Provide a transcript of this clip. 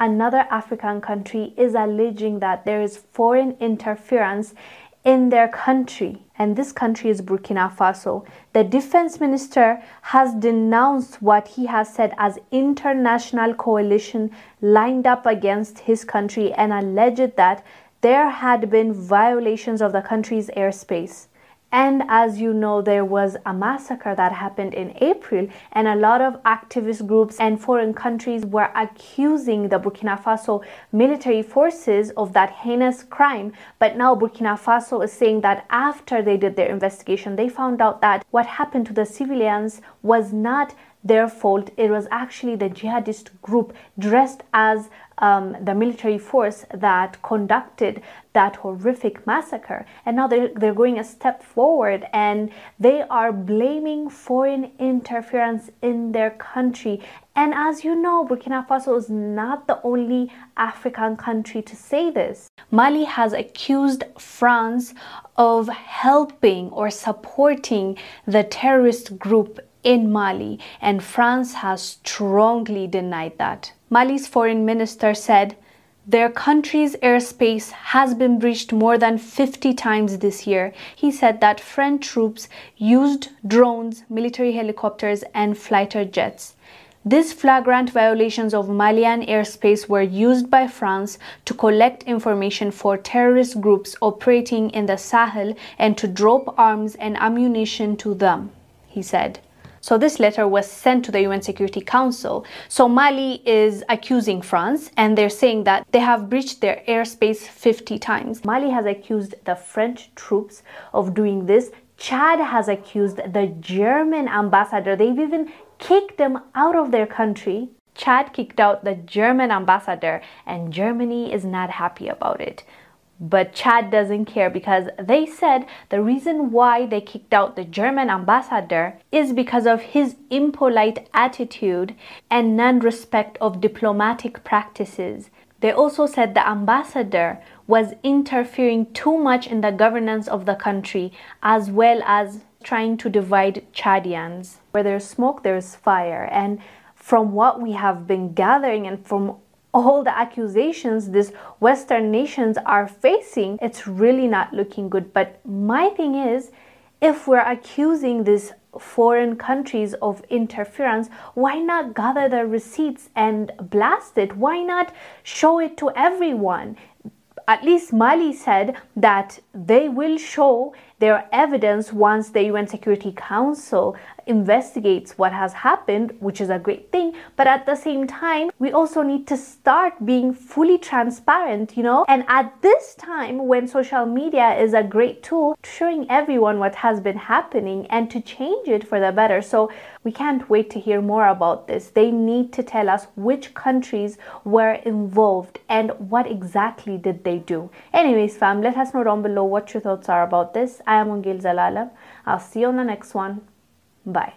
Another African country is alleging that there is foreign interference in their country, and this country is Burkina Faso. The defense minister has denounced what he has said as international coalition lined up against his country and alleged that there had been violations of the country's airspace. And as you know, there was a massacre that happened in April, and a lot of activist groups and foreign countries were accusing the Burkina Faso military forces of that heinous crime. But now Burkina Faso is saying that after they did their investigation, they found out that what happened to the civilians was not their fault. It was actually the jihadist group dressed as um, the military force that conducted that horrific massacre. And now they're, they're going a step forward and they are blaming foreign interference in their country. And as you know, Burkina Faso is not the only African country to say this. Mali has accused France of helping or supporting the terrorist group in Mali, and France has strongly denied that. Mali's foreign minister said, their country's airspace has been breached more than 50 times this year. He said that French troops used drones, military helicopters, and fighter jets. These flagrant violations of Malian airspace were used by France to collect information for terrorist groups operating in the Sahel and to drop arms and ammunition to them, he said. So this letter was sent to the UN Security Council. So Mali is accusing France and they're saying that they have breached their airspace 50 times. Mali has accused the French troops of doing this. Chad has accused the German ambassador. They've even kicked them out of their country. Chad kicked out the German ambassador and Germany is not happy about it. But Chad doesn't care because they said the reason why they kicked out the German ambassador is because of his impolite attitude and non respect of diplomatic practices. They also said the ambassador was interfering too much in the governance of the country as well as trying to divide Chadians. Where there's smoke, there's fire. And from what we have been gathering and from all the accusations these Western nations are facing, it's really not looking good. But my thing is, if we're accusing these foreign countries of interference, why not gather the receipts and blast it? Why not show it to everyone? At least Mali said that they will show their evidence once the UN Security Council investigates what has happened, which is a great thing. But at the same time, we also need to start being fully transparent, you know? And at this time, when social media is a great tool, showing everyone what has been happening and to change it for the better. So we can't wait to hear more about this. They need to tell us which countries were involved and what exactly did they do. Anyways, fam, let us know down below what your thoughts are about this. I am Wongel Zelalem. I'll see you on the next one. Bye.